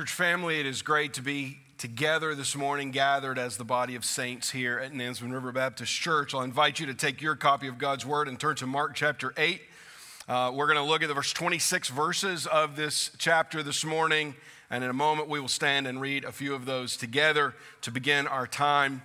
Church family, it is great to be together this morning, gathered as the body of saints here at Nansemond River Baptist Church. I'll invite you to take your copy of God's Word and turn to Mark chapter 8. Uh, we're going to look at the verse 26 verses of this chapter this morning, and in a moment we will stand and read a few of those together to begin our time.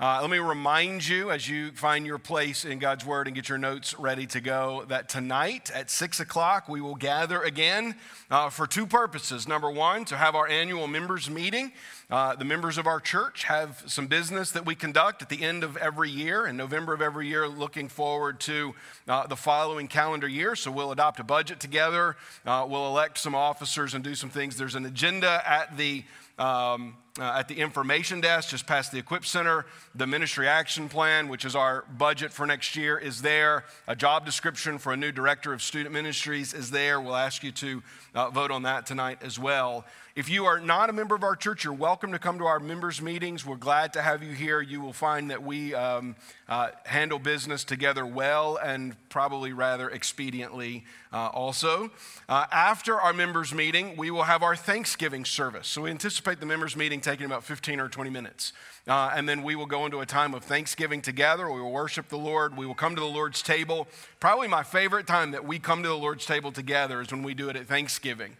Uh, let me remind you as you find your place in God's Word and get your notes ready to go that tonight at 6 o'clock we will gather again uh, for two purposes. Number one, to have our annual members meeting. Uh, the members of our church have some business that we conduct at the end of every year, in November of every year, looking forward to uh, the following calendar year. So we'll adopt a budget together, uh, we'll elect some officers and do some things. There's an agenda at the um, uh, at the information desk just past the Equip Center. The ministry action plan, which is our budget for next year, is there. A job description for a new director of student ministries is there. We'll ask you to uh, vote on that tonight as well. If you are not a member of our church, you're welcome to come to our members' meetings. We're glad to have you here. You will find that we um, uh, handle business together well and probably rather expediently uh, also. Uh, after our members' meeting, we will have our Thanksgiving service. So we anticipate the members' meeting taking about 15 or 20 minutes. Uh, and then we will go into a time of Thanksgiving together. We will worship the Lord. We will come to the Lord's table. Probably my favorite time that we come to the Lord's table together is when we do it at Thanksgiving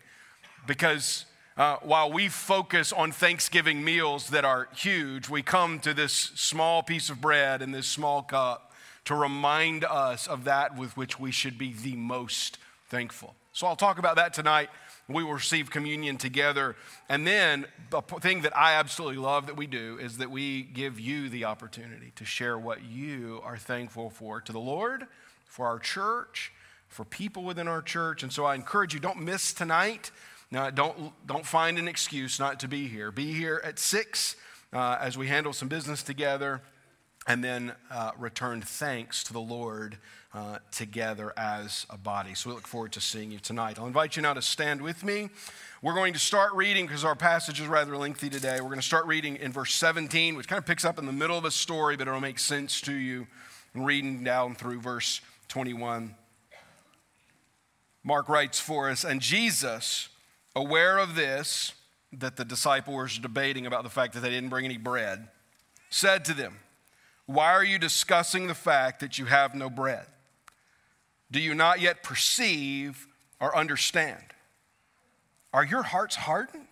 because uh, while we focus on Thanksgiving meals that are huge, we come to this small piece of bread and this small cup to remind us of that with which we should be the most thankful. So I'll talk about that tonight. We will receive communion together. And then the thing that I absolutely love that we do is that we give you the opportunity to share what you are thankful for to the Lord, for our church, for people within our church. And so I encourage you, don't miss tonight. Now, don't, don't find an excuse not to be here. Be here at 6 uh, as we handle some business together and then uh, return thanks to the Lord uh, together as a body. So we look forward to seeing you tonight. I'll invite you now to stand with me. We're going to start reading because our passage is rather lengthy today. We're going to start reading in verse 17, which kind of picks up in the middle of a story, but it'll make sense to you. And reading down through verse 21. Mark writes for us, and Jesus aware of this, that the disciples were debating about the fact that they didn't bring any bread, said to them, Why are you discussing the fact that you have no bread? Do you not yet perceive or understand? Are your hearts hardened?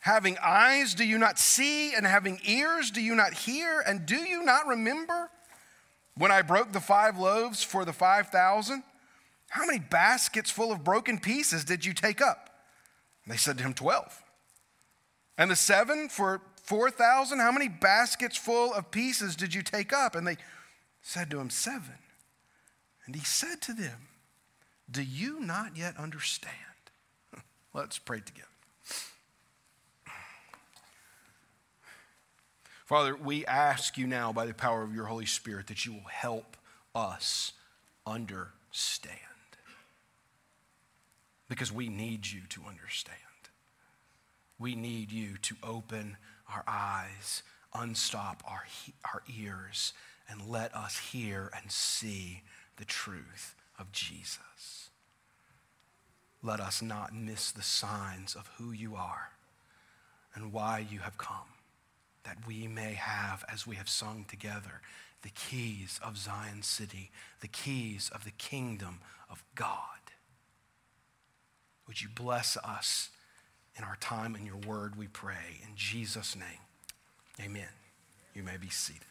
Having eyes, do you not see? And having ears, do you not hear? And do you not remember when I broke the five loaves for the 5,000? How many baskets full of broken pieces did you take up? They said to him, 12. And the seven for 4,000, how many baskets full of pieces did you take up? And they said to him, Seven. And he said to them, Do you not yet understand? Let's pray together. Father, we ask you now by the power of your Holy Spirit that you will help us understand because we need you to understand. We need you to open our eyes, unstop our, our ears, and let us hear and see the truth of Jesus. Let us not miss the signs of who you are and why you have come, that we may have, as we have sung together, the keys of Zion City, the keys of the kingdom of God. Would you bless us in our time in your word, we pray. In Jesus' name, amen. You may be seated.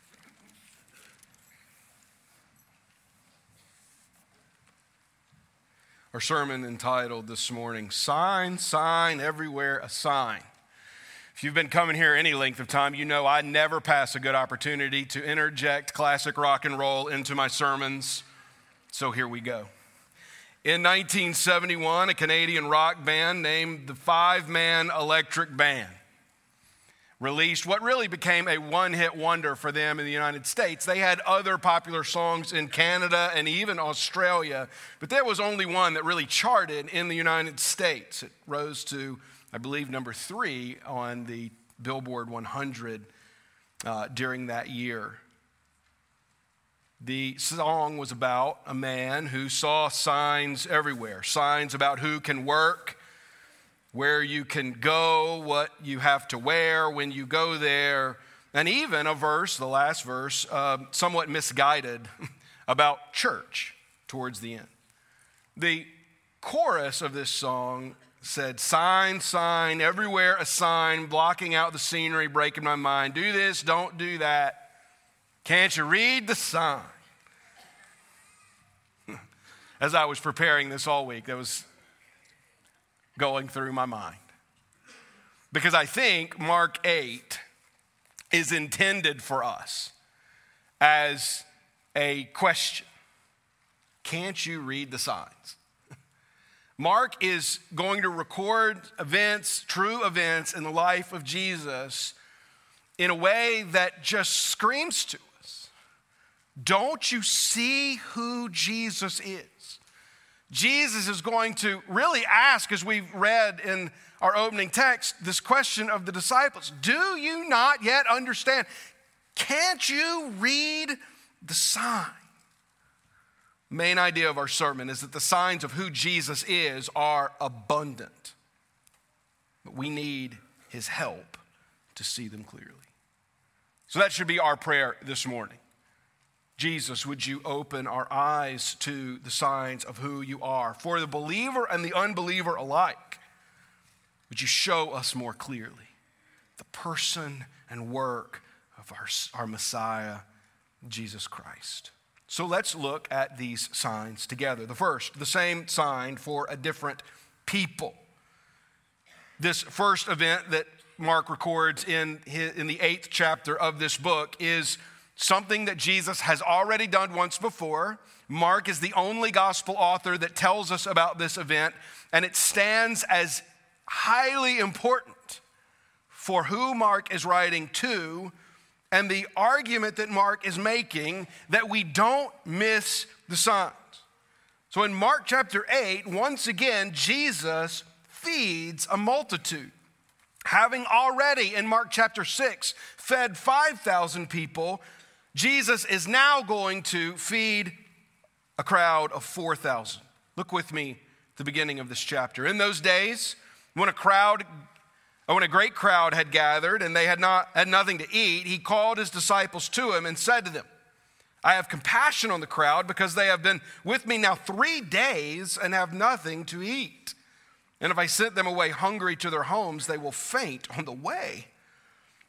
Our sermon entitled this morning, Sign, Sign, Everywhere a Sign. If you've been coming here any length of time, you know I never pass a good opportunity to interject classic rock and roll into my sermons. So here we go. In 1971, a Canadian rock band named the Five Man Electric Band released what really became a one hit wonder for them in the United States. They had other popular songs in Canada and even Australia, but there was only one that really charted in the United States. It rose to, I believe, number three on the Billboard 100 uh, during that year. The song was about a man who saw signs everywhere signs about who can work, where you can go, what you have to wear when you go there, and even a verse, the last verse, uh, somewhat misguided about church towards the end. The chorus of this song said, Sign, sign, everywhere a sign, blocking out the scenery, breaking my mind. Do this, don't do that. Can't you read the sign? As I was preparing this all week, that was going through my mind. Because I think Mark 8 is intended for us as a question Can't you read the signs? Mark is going to record events, true events in the life of Jesus in a way that just screams to Don't you see who Jesus is? Jesus is going to really ask, as we've read in our opening text, this question of the disciples Do you not yet understand? Can't you read the sign? Main idea of our sermon is that the signs of who Jesus is are abundant, but we need his help to see them clearly. So that should be our prayer this morning. Jesus, would you open our eyes to the signs of who you are? For the believer and the unbeliever alike, would you show us more clearly the person and work of our, our Messiah, Jesus Christ? So let's look at these signs together. The first, the same sign for a different people. This first event that Mark records in, his, in the eighth chapter of this book is something that Jesus has already done once before. Mark is the only gospel author that tells us about this event, and it stands as highly important for who Mark is writing to and the argument that Mark is making that we don't miss the signs. So in Mark chapter 8, once again, Jesus feeds a multitude. Having already in Mark chapter 6 fed 5,000 people, Jesus is now going to feed a crowd of 4,000. Look with me the beginning of this chapter. In those days, when a crowd when a great crowd had gathered and they had not had nothing to eat, he called his disciples to him and said to them, I have compassion on the crowd because they have been with me now 3 days and have nothing to eat. And if I sent them away hungry to their homes, they will faint on the way.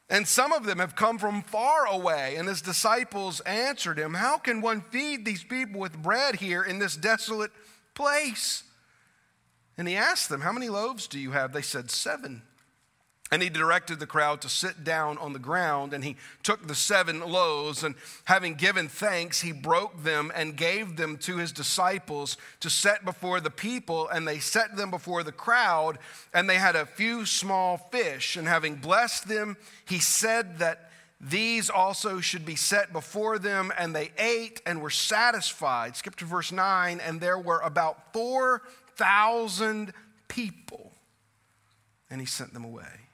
And some of them have come from far away. And his disciples answered him, How can one feed these people with bread here in this desolate place? And he asked them, How many loaves do you have? They said, Seven. And he directed the crowd to sit down on the ground, and he took the seven loaves, and having given thanks, he broke them and gave them to his disciples to set before the people, and they set them before the crowd, and they had a few small fish. And having blessed them, he said that these also should be set before them, and they ate and were satisfied. Skip to verse 9, and there were about 4,000 people, and he sent them away.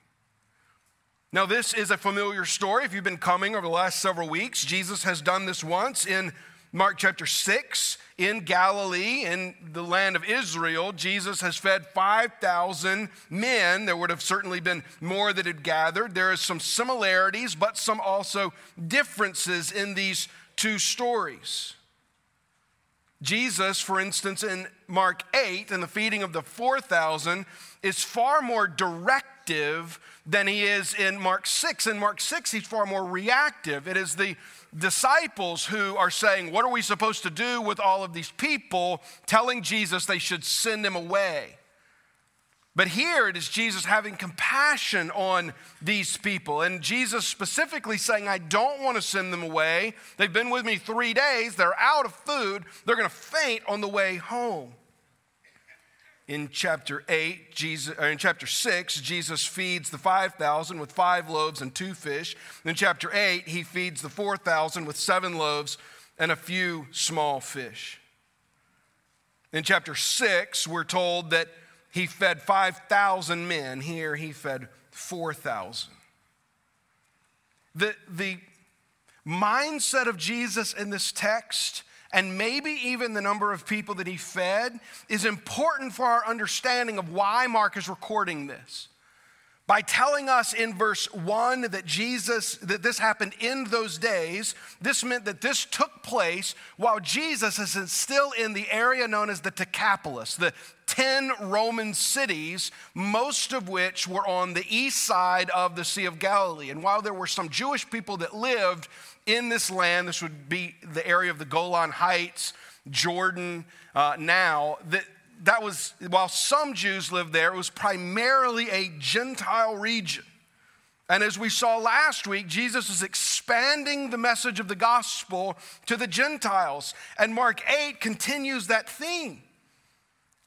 Now, this is a familiar story. If you've been coming over the last several weeks, Jesus has done this once in Mark chapter 6 in Galilee, in the land of Israel. Jesus has fed 5,000 men. There would have certainly been more that had gathered. There is some similarities, but some also differences in these two stories. Jesus, for instance, in Mark 8, in the feeding of the 4,000, is far more than he is in Mark 6. In Mark 6, he's far more reactive. It is the disciples who are saying, What are we supposed to do with all of these people? telling Jesus they should send them away. But here it is Jesus having compassion on these people. And Jesus specifically saying, I don't want to send them away. They've been with me three days. They're out of food. They're going to faint on the way home. In chapter 8, Jesus, in chapter 6, Jesus feeds the 5,000 with five loaves and two fish. In chapter 8, he feeds the 4,000 with seven loaves and a few small fish. In chapter 6, we're told that he fed 5,000 men. Here, he fed 4,000. The, the mindset of Jesus in this text and maybe even the number of people that he fed is important for our understanding of why Mark is recording this by telling us in verse 1 that Jesus that this happened in those days this meant that this took place while Jesus is still in the area known as the Decapolis the 10 Roman cities most of which were on the east side of the Sea of Galilee. And while there were some Jewish people that lived in this land this would be the area of the Golan Heights Jordan uh, now that that was, while some Jews lived there, it was primarily a Gentile region. And as we saw last week, Jesus is expanding the message of the gospel to the Gentiles. And Mark 8 continues that theme.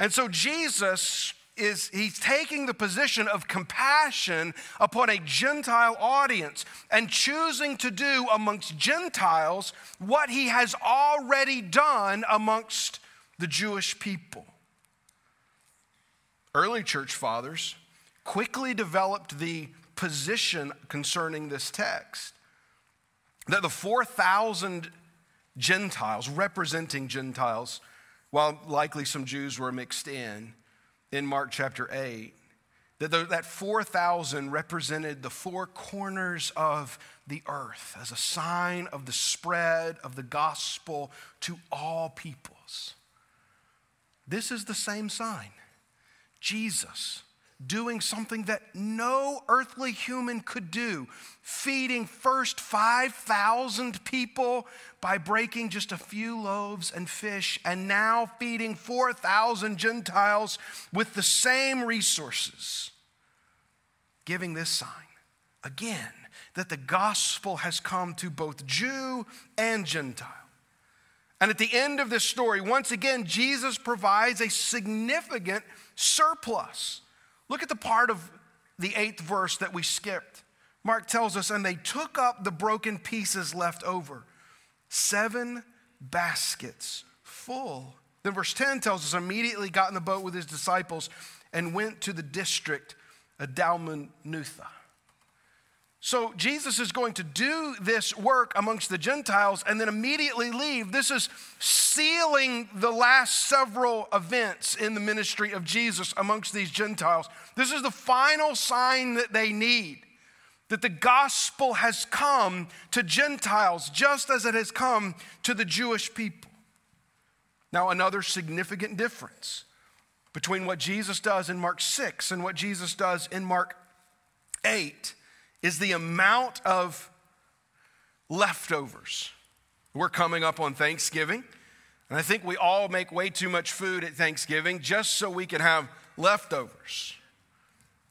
And so Jesus is he's taking the position of compassion upon a Gentile audience and choosing to do amongst Gentiles what he has already done amongst the Jewish people early church fathers quickly developed the position concerning this text that the 4,000 Gentiles, representing Gentiles, while likely some Jews were mixed in, in Mark chapter 8, that, that 4,000 represented the four corners of the earth as a sign of the spread of the gospel to all peoples. This is the same sign Jesus doing something that no earthly human could do, feeding first 5,000 people by breaking just a few loaves and fish, and now feeding 4,000 Gentiles with the same resources, giving this sign again that the gospel has come to both Jew and Gentile. And at the end of this story, once again, Jesus provides a significant surplus. Look at the part of the eighth verse that we skipped. Mark tells us, and they took up the broken pieces left over, seven baskets full. Then verse 10 tells us, immediately got in the boat with his disciples and went to the district of Dalmanutha. So Jesus is going to do this work amongst the Gentiles and then immediately leave. This is sealing the last several events in the ministry of Jesus amongst these Gentiles. This is the final sign that they need that the gospel has come to Gentiles just as it has come to the Jewish people. Now, another significant difference between what Jesus does in Mark 6 and what Jesus does in Mark 8 is the amount of leftovers. We're coming up on Thanksgiving, and I think we all make way too much food at Thanksgiving just so we can have leftovers.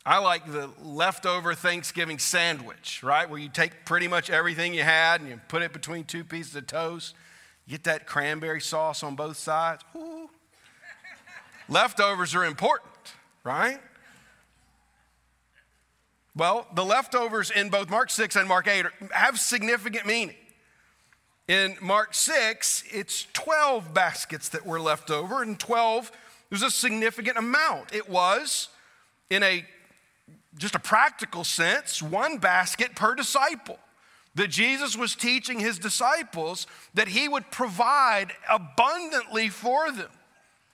I like the leftover Thanksgiving sandwich, right? Where you take pretty much everything you had and you put it between two pieces of toast. Get that cranberry sauce on both sides. Leftovers are important, right? Well, the leftovers in both Mark 6 and Mark 8 have significant meaning. In Mark 6, it's 12 baskets that were left over, and 12 was a significant amount. It was, in a just a practical sense, one basket per disciple. That Jesus was teaching his disciples that he would provide abundantly for them.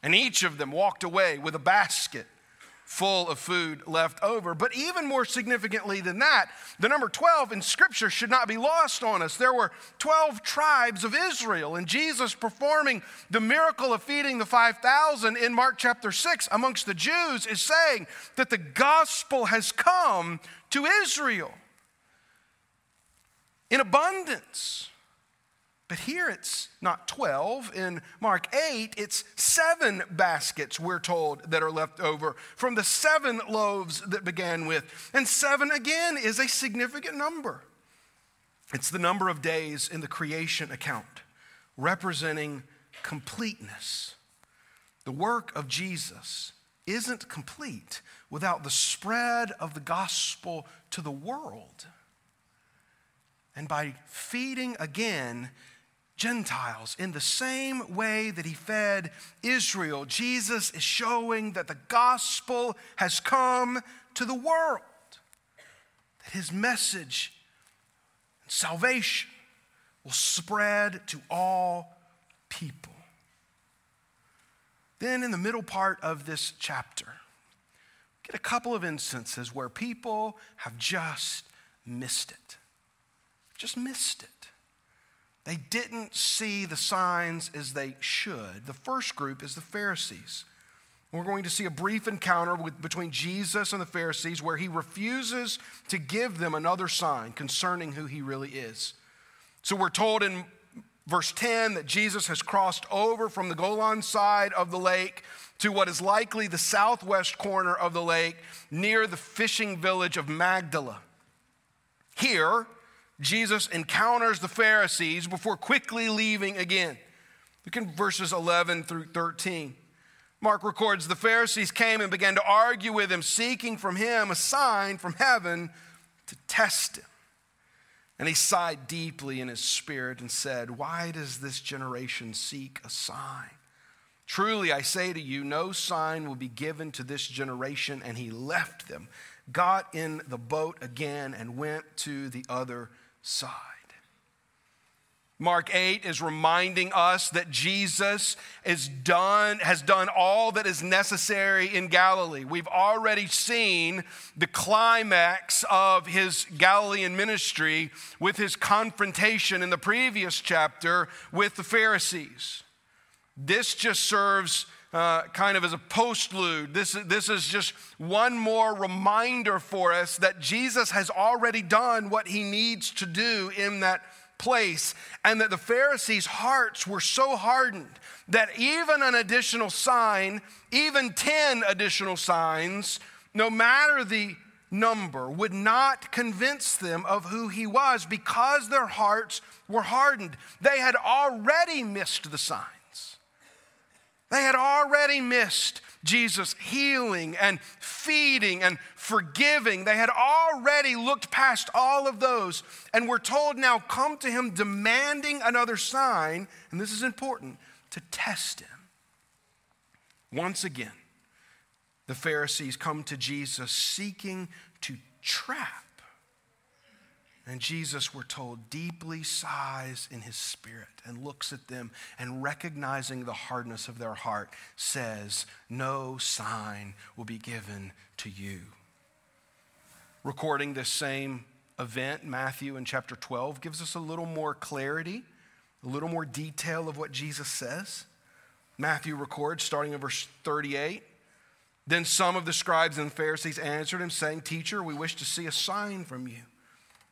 And each of them walked away with a basket full of food left over. But even more significantly than that, the number 12 in Scripture should not be lost on us. There were 12 tribes of Israel, and Jesus performing the miracle of feeding the 5,000 in Mark chapter 6 amongst the Jews is saying that the gospel has come to Israel in abundance. But here it's not 12. In Mark 8, it's seven baskets, we're told, that are left over from the seven loaves that began with. And seven, again, is a significant number. It's the number of days in the creation account, representing completeness. The work of Jesus isn't complete without the spread of the gospel to the world. And by feeding again, Gentiles in the same way that he fed Israel. Jesus is showing that the gospel has come to the world, that his message and salvation will spread to all people. Then, in the middle part of this chapter, get a couple of instances where people have just missed it. Just missed it. They didn't see the signs as they should. The first group is the Pharisees. We're going to see a brief encounter with, between Jesus and the Pharisees where he refuses to give them another sign concerning who he really is. So we're told in verse 10 that Jesus has crossed over from the Golan side of the lake to what is likely the southwest corner of the lake near the fishing village of Magdala. Here, Jesus encounters the Pharisees before quickly leaving again. Look in verses 11 through 13. Mark records the Pharisees came and began to argue with him, seeking from him a sign from heaven to test him. And he sighed deeply in his spirit and said, Why does this generation seek a sign? Truly, I say to you, no sign will be given to this generation. And he left them, got in the boat again, and went to the other side. Mark 8 is reminding us that Jesus is done, has done all that is necessary in Galilee. We've already seen the climax of his Galilean ministry with his confrontation in the previous chapter with the Pharisees. This just serves uh, kind of as a postlude. This, this is just one more reminder for us that Jesus has already done what he needs to do in that place, and that the Pharisees' hearts were so hardened that even an additional sign, even 10 additional signs, no matter the number, would not convince them of who he was because their hearts were hardened. They had already missed the sign. They had already missed Jesus healing and feeding and forgiving. They had already looked past all of those and were told now, come to him demanding another sign, and this is important, to test him. Once again, the Pharisees come to Jesus seeking to trap and Jesus, we're told, deeply sighs in his spirit and looks at them and recognizing the hardness of their heart says, No sign will be given to you. Recording this same event, Matthew in chapter 12 gives us a little more clarity, a little more detail of what Jesus says. Matthew records, starting in verse 38. Then some of the scribes and Pharisees answered him, saying, Teacher, we wish to see a sign from you.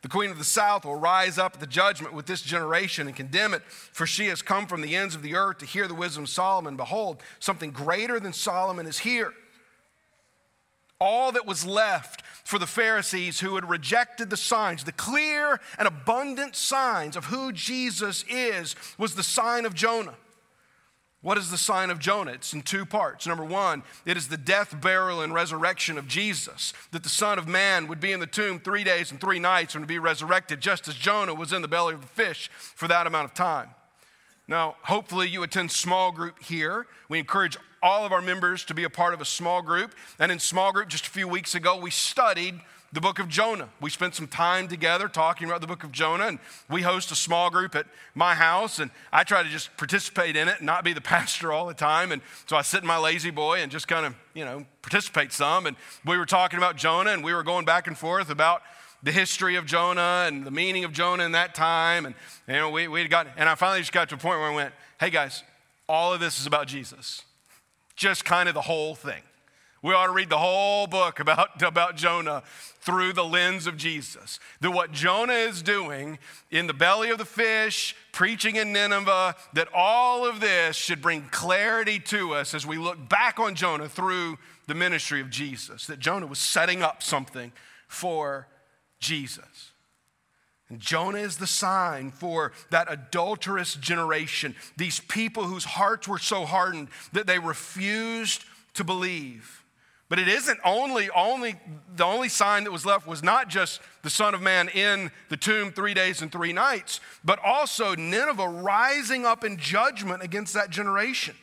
The queen of the south will rise up at the judgment with this generation and condemn it, for she has come from the ends of the earth to hear the wisdom of Solomon. Behold, something greater than Solomon is here. All that was left for the Pharisees who had rejected the signs, the clear and abundant signs of who Jesus is, was the sign of Jonah. What is the sign of Jonah? It's in two parts. Number one, it is the death, burial, and resurrection of Jesus, that the Son of Man would be in the tomb three days and three nights and would be resurrected, just as Jonah was in the belly of the fish for that amount of time. Now, hopefully, you attend small group here. We encourage all of our members to be a part of a small group. And in small group, just a few weeks ago, we studied the book of Jonah. We spent some time together talking about the book of Jonah, and we host a small group at my house, and I try to just participate in it and not be the pastor all the time. And so I sit in my La-Z-Boy and just kind of, you know, participate some. And we were talking about Jonah, and we were going back and forth about the history of Jonah and the meaning of Jonah in that time. And, you know, we, we got, and I finally just got to a point where I went, hey guys, all of this is about Jesus. Just kind of the whole thing. We ought to read the whole book about, about Jonah through the lens of Jesus. That what Jonah is doing in the belly of the fish, preaching in Nineveh, that all of this should bring clarity to us as we look back on Jonah through the ministry of Jesus. That Jonah was setting up something for Jesus. And Jonah is the sign for that adulterous generation, these people whose hearts were so hardened that they refused to believe. But it isn't only, only, the only sign that was left was not just the Son of Man in the tomb three days and three nights, but also Nineveh rising up in judgment against that generation.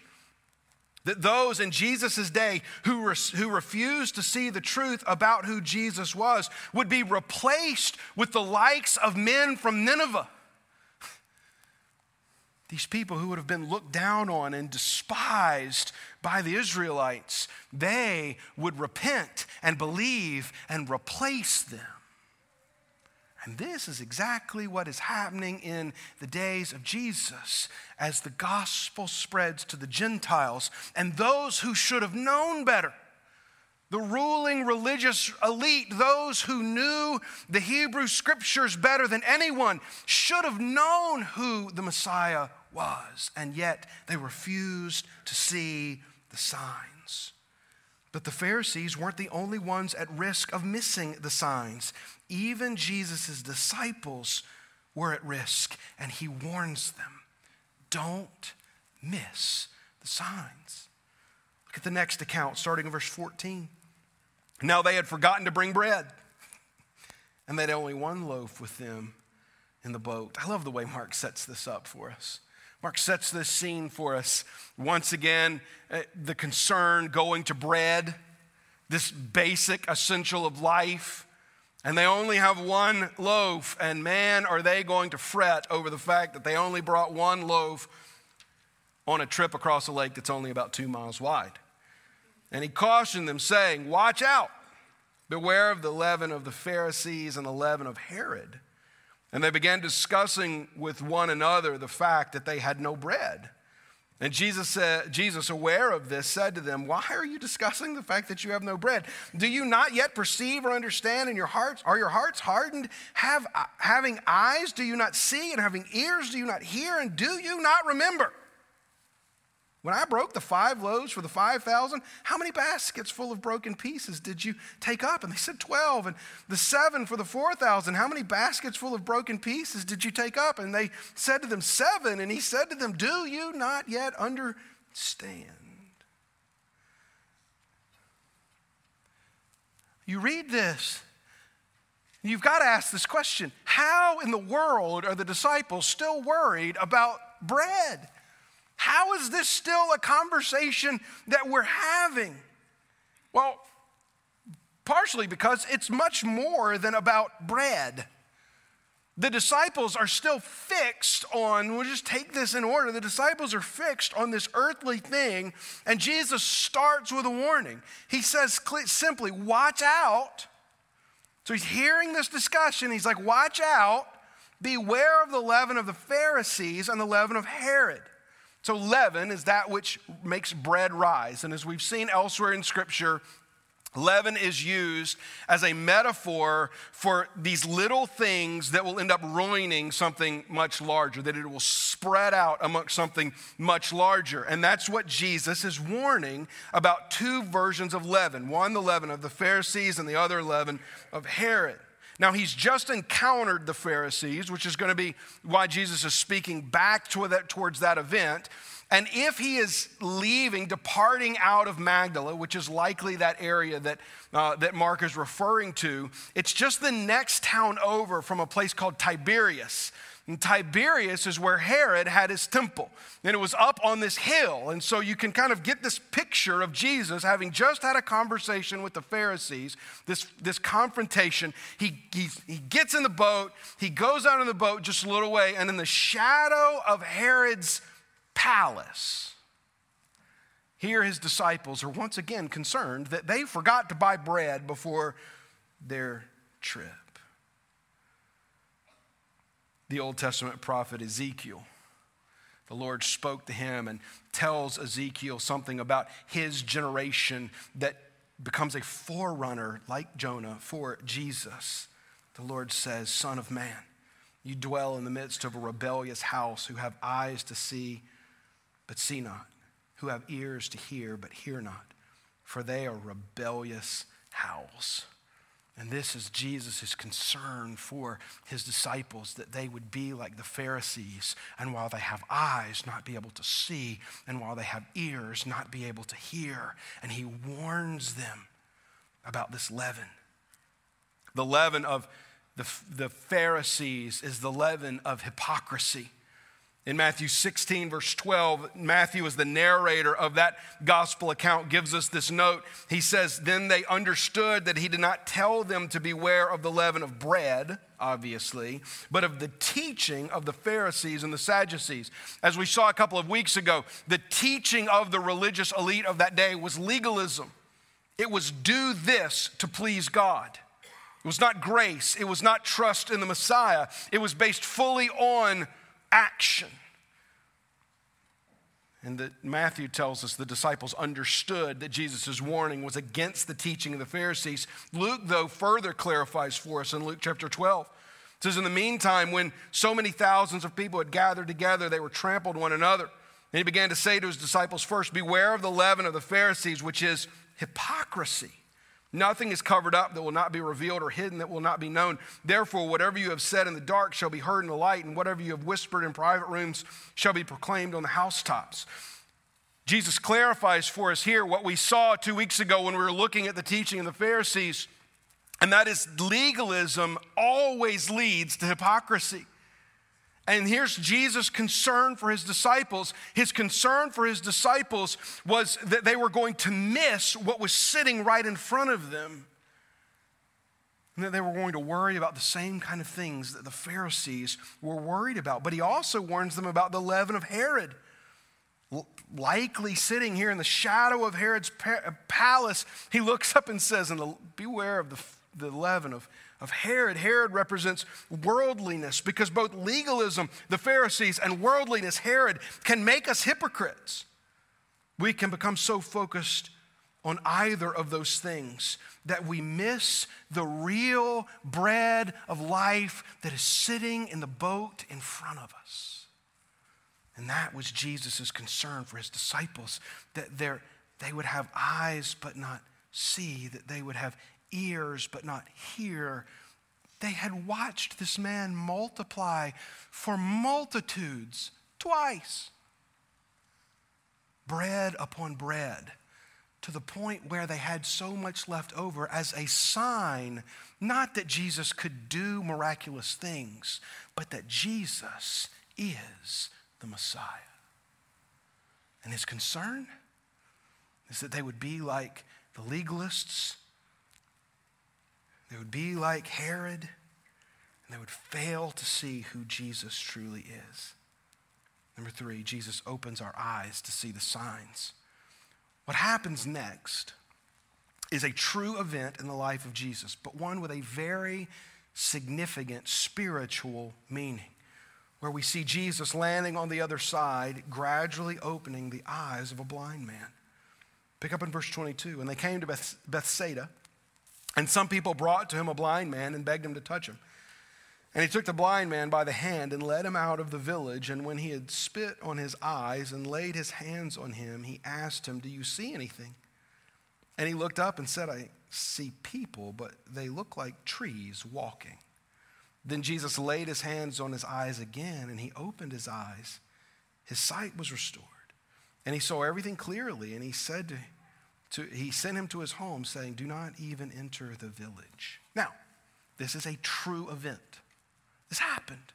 That those in Jesus' day who, who refused to see the truth about who Jesus was would be replaced with the likes of men from Nineveh these people who would have been looked down on and despised by the Israelites, they would repent and believe and replace them. And this is exactly what is happening in the days of Jesus as the gospel spreads to the Gentiles and those who should have known better. The ruling religious elite, those who knew the Hebrew scriptures better than anyone, should have known who the Messiah was, and yet they refused to see the signs. But the Pharisees weren't the only ones at risk of missing the signs. Even Jesus' disciples were at risk, and he warns them don't miss the signs. Look at the next account, starting in verse 14. Now they had forgotten to bring bread, and they had only one loaf with them in the boat. I love the way Mark sets this up for us. Mark sets this scene for us. Once again, uh, the concern going to bread, this basic essential of life. And they only have one loaf, and man, are they going to fret over the fact that they only brought one loaf on a trip across a lake that's only about two miles wide. And he cautioned them, saying, Watch out, beware of the leaven of the Pharisees and the leaven of Herod. And they began discussing with one another the fact that they had no bread. And Jesus, said, Jesus, aware of this, said to them, Why are you discussing the fact that you have no bread? Do you not yet perceive or understand in your hearts? Are your hearts hardened? Have, having eyes, do you not see? And having ears, do you not hear? And do you not remember? When I broke the five loaves for the 5,000, how many baskets full of broken pieces did you take up? And they said 12. And the seven for the 4,000, how many baskets full of broken pieces did you take up? And they said to them, Seven. And he said to them, Do you not yet understand? You read this, you've got to ask this question How in the world are the disciples still worried about bread? How is this still a conversation that we're having? Well, partially because it's much more than about bread. The disciples are still fixed on, we'll just take this in order. The disciples are fixed on this earthly thing, and Jesus starts with a warning. He says simply, Watch out. So he's hearing this discussion. He's like, Watch out. Beware of the leaven of the Pharisees and the leaven of Herod. So, leaven is that which makes bread rise. And as we've seen elsewhere in Scripture, Leaven is used as a metaphor for these little things that will end up ruining something much larger, that it will spread out amongst something much larger. And that's what Jesus is warning about two versions of leaven one, the leaven of the Pharisees, and the other leaven of Herod. Now, he's just encountered the Pharisees, which is going to be why Jesus is speaking back that, towards that event. And if he is leaving, departing out of Magdala, which is likely that area that, uh, that Mark is referring to, it's just the next town over from a place called Tiberias. And Tiberias is where Herod had his temple. And it was up on this hill. And so you can kind of get this picture of Jesus having just had a conversation with the Pharisees, this, this confrontation. He, he, he gets in the boat, he goes out in the boat just a little way, and in the shadow of Herod's palace, here his disciples are once again concerned that they forgot to buy bread before their trip the Old Testament prophet Ezekiel. The Lord spoke to him and tells Ezekiel something about his generation that becomes a forerunner, like Jonah, for Jesus. The Lord says, Son of man, you dwell in the midst of a rebellious house who have eyes to see, but see not, who have ears to hear, but hear not, for they are rebellious house. And this is Jesus' concern for his disciples that they would be like the Pharisees, and while they have eyes, not be able to see, and while they have ears, not be able to hear. And he warns them about this leaven. The leaven of the, the Pharisees is the leaven of hypocrisy. In Matthew 16, verse 12, Matthew, is the narrator of that gospel account, gives us this note. He says, Then they understood that he did not tell them to beware of the leaven of bread, obviously, but of the teaching of the Pharisees and the Sadducees. As we saw a couple of weeks ago, the teaching of the religious elite of that day was legalism. It was do this to please God. It was not grace, it was not trust in the Messiah, it was based fully on action. And that Matthew tells us the disciples understood that Jesus' warning was against the teaching of the Pharisees. Luke, though, further clarifies for us in Luke chapter 12. It says, In the meantime, when so many thousands of people had gathered together, they were trampled one another. And he began to say to his disciples, First, beware of the leaven of the Pharisees, which is hypocrisy. Nothing is covered up that will not be revealed or hidden that will not be known. Therefore, whatever you have said in the dark shall be heard in the light, and whatever you have whispered in private rooms shall be proclaimed on the housetops. Jesus clarifies for us here what we saw two weeks ago when we were looking at the teaching of the Pharisees, and that is legalism always leads to hypocrisy. And here's Jesus' concern for his disciples. His concern for his disciples was that they were going to miss what was sitting right in front of them. And that they were going to worry about the same kind of things that the Pharisees were worried about. But he also warns them about the leaven of Herod. Likely sitting here in the shadow of Herod's palace, he looks up and says, and Beware of the, the leaven of of Herod. Herod represents worldliness because both legalism, the Pharisees, and worldliness, Herod, can make us hypocrites. We can become so focused on either of those things that we miss the real bread of life that is sitting in the boat in front of us. And that was Jesus' concern for his disciples that they would have eyes but not see, that they would have ears but not hear. They had watched this man multiply for multitudes twice. Bread upon bread, to the point where they had so much left over as a sign, not that Jesus could do miraculous things, but that Jesus is the Messiah. And his concern is that they would be like the legalists they would be like Herod, and they would fail to see who Jesus truly is. Number three, Jesus opens our eyes to see the signs. What happens next is a true event in the life of Jesus, but one with a very significant spiritual meaning, where we see Jesus landing on the other side, gradually opening the eyes of a blind man. Pick up in verse 22. And they came to Beth- Bethsaida. And some people brought to him a blind man and begged him to touch him. And he took the blind man by the hand and led him out of the village. And when he had spit on his eyes and laid his hands on him, he asked him, Do you see anything? And he looked up and said, I see people, but they look like trees walking. Then Jesus laid his hands on his eyes again, and he opened his eyes. His sight was restored, and he saw everything clearly. And he said to to, he sent him to his home saying, Do not even enter the village. Now, this is a true event. This happened.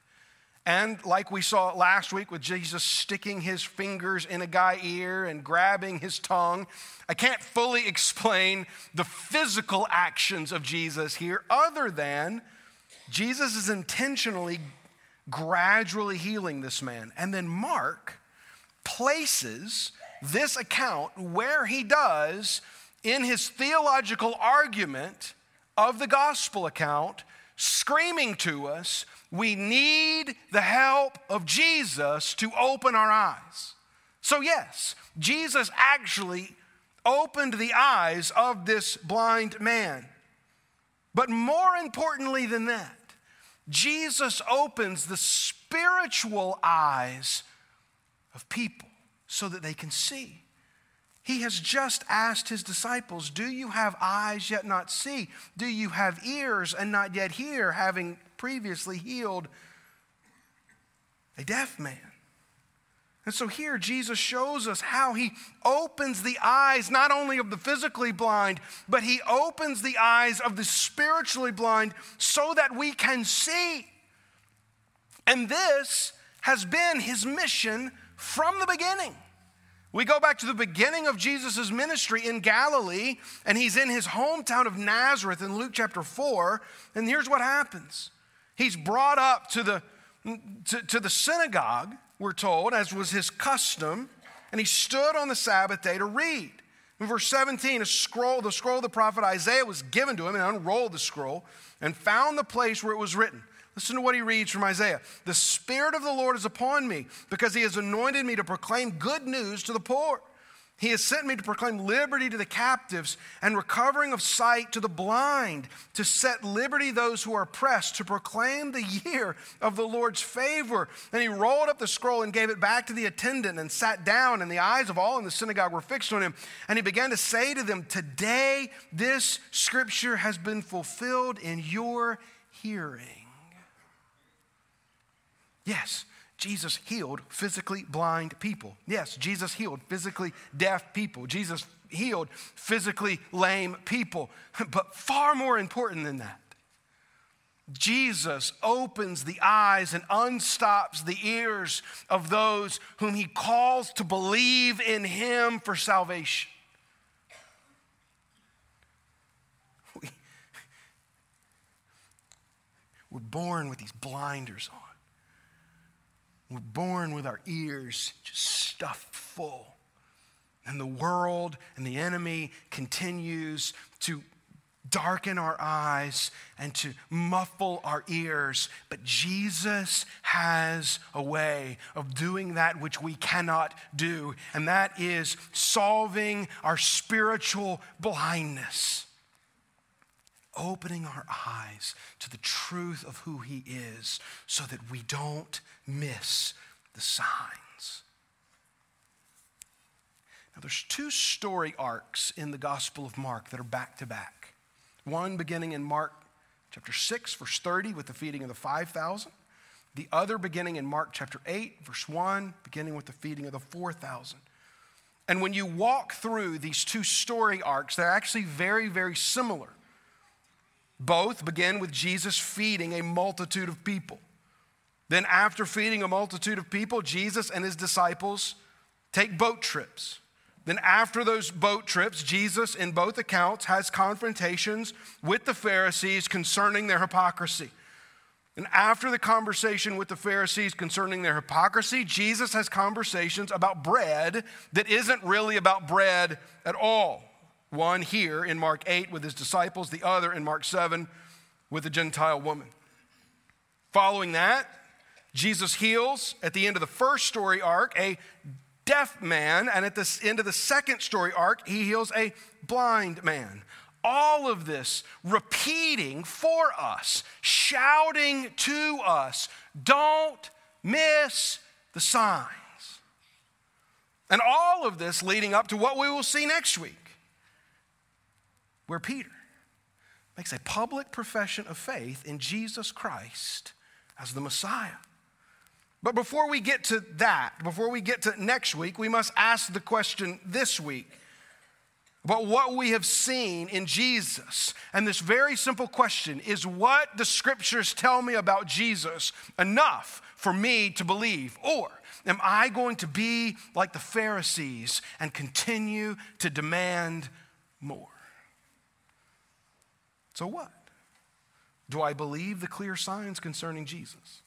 And like we saw last week with Jesus sticking his fingers in a guy's ear and grabbing his tongue, I can't fully explain the physical actions of Jesus here other than Jesus is intentionally gradually healing this man. And then Mark places this account where he does in his theological argument of the gospel account, screaming to us, we need the help of Jesus to open our eyes. So, yes, Jesus actually opened the eyes of this blind man. But more importantly than that, Jesus opens the spiritual eyes of people so that they can see. He has just asked his disciples, Do you have eyes yet not see? Do you have ears and not yet hear, having previously healed a deaf man? And so here Jesus shows us how he opens the eyes not only of the physically blind, but he opens the eyes of the spiritually blind so that we can see. And this has been his mission from the beginning. We go back to the beginning of Jesus' ministry in Galilee, and he's in his hometown of Nazareth in Luke chapter 4. And here's what happens he's brought up to the, to, to the synagogue, we're told, as was his custom, and he stood on the Sabbath day to read. In verse 17, a scroll, the scroll of the prophet Isaiah was given to him, and unrolled the scroll and found the place where it was written. Listen to what he reads from Isaiah. The Spirit of the Lord is upon me because he has anointed me to proclaim good news to the poor. He has sent me to proclaim liberty to the captives and recovering of sight to the blind, to set liberty those who are oppressed, to proclaim the year of the Lord's favor. And he rolled up the scroll and gave it back to the attendant and sat down, and the eyes of all in the synagogue were fixed on him. And he began to say to them, Today this scripture has been fulfilled in your hearing. Yes, Jesus healed physically blind people. Yes, Jesus healed physically deaf people. Jesus healed physically lame people. But far more important than that, Jesus opens the eyes and unstops the ears of those whom he calls to believe in him for salvation. We, we're born with these blinders on. We're born with our ears just stuffed full. And the world and the enemy continues to darken our eyes and to muffle our ears. But Jesus has a way of doing that which we cannot do, and that is solving our spiritual blindness opening our eyes to the truth of who He is so that we don't miss the signs. Now, there's two story arcs in the Gospel of Mark that are back to back. One beginning in Mark chapter 6, verse 30, with the feeding of the 5,000. The other beginning in Mark chapter 8, verse 1, beginning with the feeding of the 4,000. And when you walk through these two story arcs, they're actually very, very similar. Both begin with Jesus feeding a multitude of people. Then, after feeding a multitude of people, Jesus and his disciples take boat trips. Then, after those boat trips, Jesus, in both accounts, has confrontations with the Pharisees concerning their hypocrisy. And after the conversation with the Pharisees concerning their hypocrisy, Jesus has conversations about bread that isn't really about bread at all. One here in Mark 8 with his disciples, the other in Mark 7 with a Gentile woman. Following that, Jesus heals at the end of the first story arc a deaf man, and at the end of the second story arc, he heals a blind man. All of this repeating for us, shouting to us, don't miss the signs. And all of this leading up to what we will see next week where Peter makes a public profession of faith in Jesus Christ as the Messiah. But before we get to that, before we get to next week, we must ask the question this week about what we have seen in Jesus. And this very simple question is what the scriptures tell me about Jesus enough for me to believe? Or am I going to be like the Pharisees and continue to demand more? So what? Do I believe the clear signs concerning Jesus?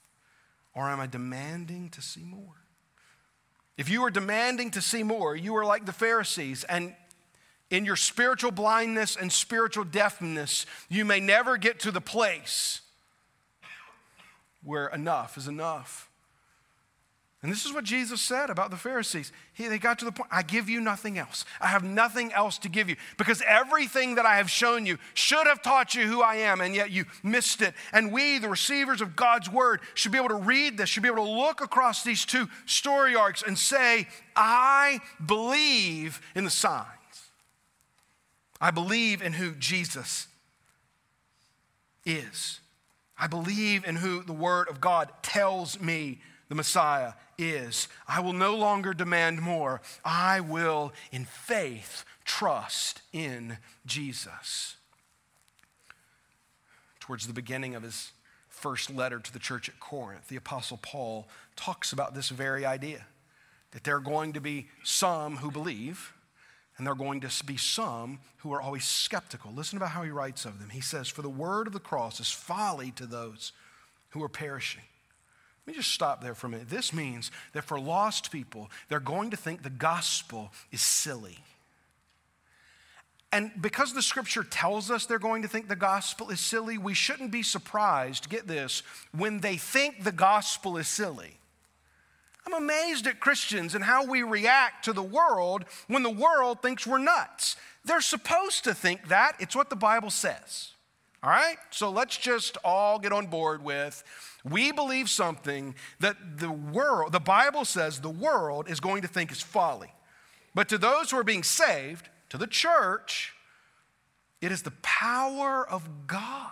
Or am I demanding to see more? If you are demanding to see more, you are like the Pharisees, and in your spiritual blindness and spiritual deafness, you may never get to the place where enough is enough. And this is what Jesus said about the Pharisees. He, they got to the point I give you nothing else. I have nothing else to give you because everything that I have shown you should have taught you who I am, and yet you missed it. And we, the receivers of God's word, should be able to read this, should be able to look across these two story arcs and say, I believe in the signs. I believe in who Jesus is. I believe in who the word of God tells me the Messiah is. I will no longer demand more. I will, in faith, trust in Jesus. Towards the beginning of his first letter to the church at Corinth, the Apostle Paul talks about this very idea that there are going to be some who believe, and there are going to be some who are always skeptical. Listen about how he writes of them. He says, For the word of the cross is folly to those who are perishing let me just stop there for a minute. This means that for lost people, they're going to think the gospel is silly. And because the scripture tells us they're going to think the gospel is silly, we shouldn't be surprised, get this, when they think the gospel is silly. I'm amazed at Christians and how we react to the world when the world thinks we're nuts. They're supposed to think that. It's what the Bible says. All right? So let's just all get on board with we believe something that the world, the Bible says the world is going to think is folly. But to those who are being saved, to the church, it is the power of God.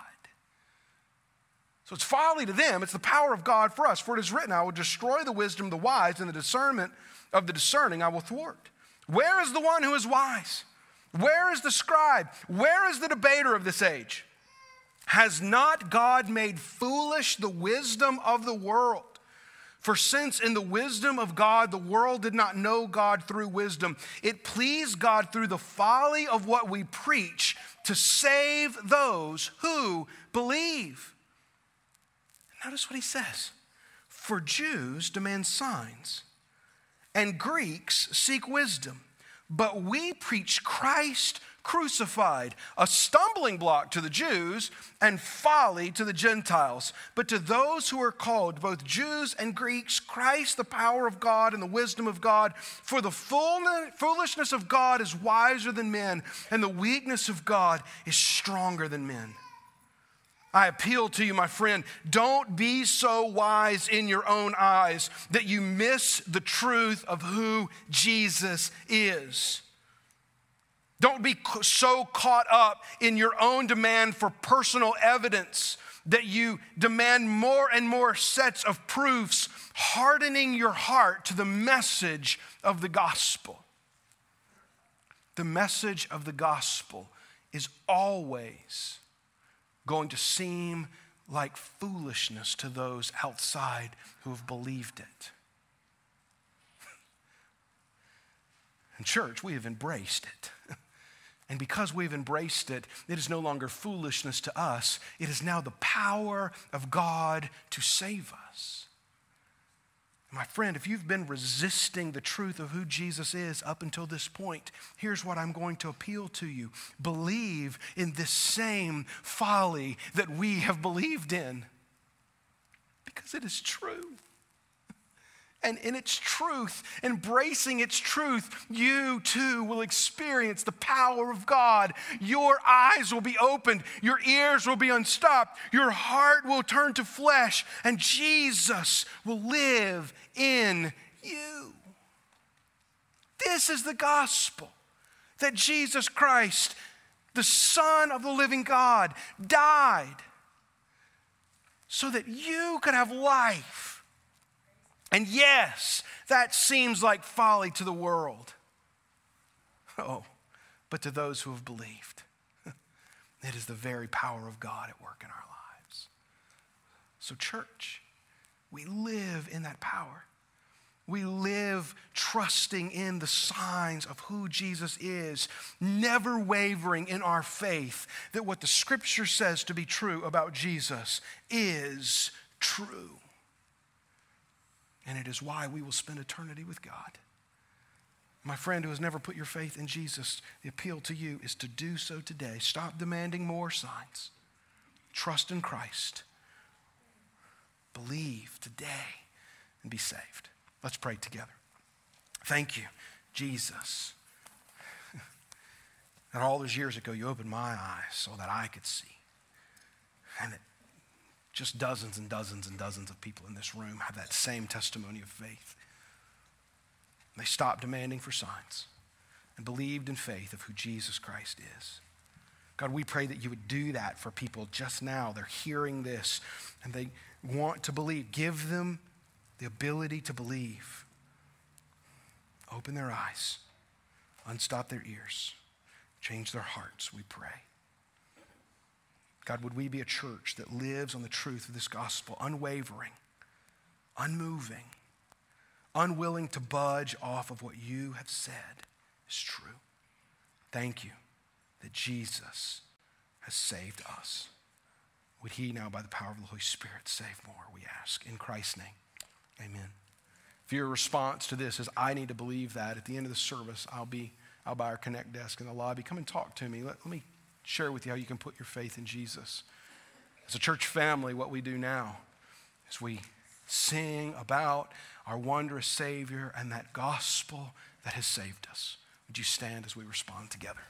So it's folly to them, it's the power of God for us. For it is written, I will destroy the wisdom of the wise, and the discernment of the discerning I will thwart. Where is the one who is wise? Where is the scribe? Where is the debater of this age? Has not God made foolish the wisdom of the world? For since in the wisdom of God, the world did not know God through wisdom, it pleased God through the folly of what we preach to save those who believe. Notice what he says For Jews demand signs, and Greeks seek wisdom, but we preach Christ crucified, a stumbling block to the Jews and folly to the Gentiles. But to those who are called, both Jews and Greeks, Christ, the power of God and the wisdom of God. For the foolishness of God is wiser than men, and the weakness of God is stronger than men. I appeal to you, my friend, don't be so wise in your own eyes that you miss the truth of who Jesus is. Don't be so caught up in your own demand for personal evidence that you demand more and more sets of proofs, hardening your heart to the message of the gospel. The message of the gospel is always going to seem like foolishness to those outside who have believed it. In church, we have embraced it. And because we've embraced it, it is no longer foolishness to us. It is now the power of God to save us. My friend, if you've been resisting the truth of who Jesus is up until this point, here's what I'm going to appeal to you believe in this same folly that we have believed in, because it is true and in its truth, embracing its truth, you too will experience the power of God. Your eyes will be opened, your ears will be unstopped, your heart will turn to flesh, and Jesus will live in you. This is the gospel that Jesus Christ, the Son of the living God, died so that you could have life and yes, that seems like folly to the world. Oh, but to those who have believed, it is the very power of God at work in our lives. So, church, we live in that power. We live trusting in the signs of who Jesus is, never wavering in our faith that what the scripture says to be true about Jesus is true. And it is why we will spend eternity with God. My friend who has never put your faith in Jesus, the appeal to you is to do so today. Stop demanding more signs. Trust in Christ. Believe today and be saved. Let's pray together. Thank you, Jesus. And all those years ago, you opened my eyes so that I could see. And just dozens and dozens and dozens of people in this room have that same testimony of faith. They stopped demanding for signs and believed in faith of who Jesus Christ is. God, we pray that you would do that for people just now. They're hearing this and they want to believe. Give them the ability to believe. Open their eyes, unstop their ears, change their hearts, we pray. God, would we be a church that lives on the truth of this gospel, unwavering, unmoving, unwilling to budge off of what you have said is true? Thank you that Jesus has saved us. Would he now, by the power of the Holy Spirit, save more, we ask. In Christ's name, amen. If your response to this is, I need to believe that, at the end of the service, I'll be out by our Connect desk in the lobby. Come and talk to me. Let, let me share with you how you can put your faith in Jesus. As a church family, what we do now is we sing about our wondrous Savior and that gospel that has saved us. Would you stand as we respond together?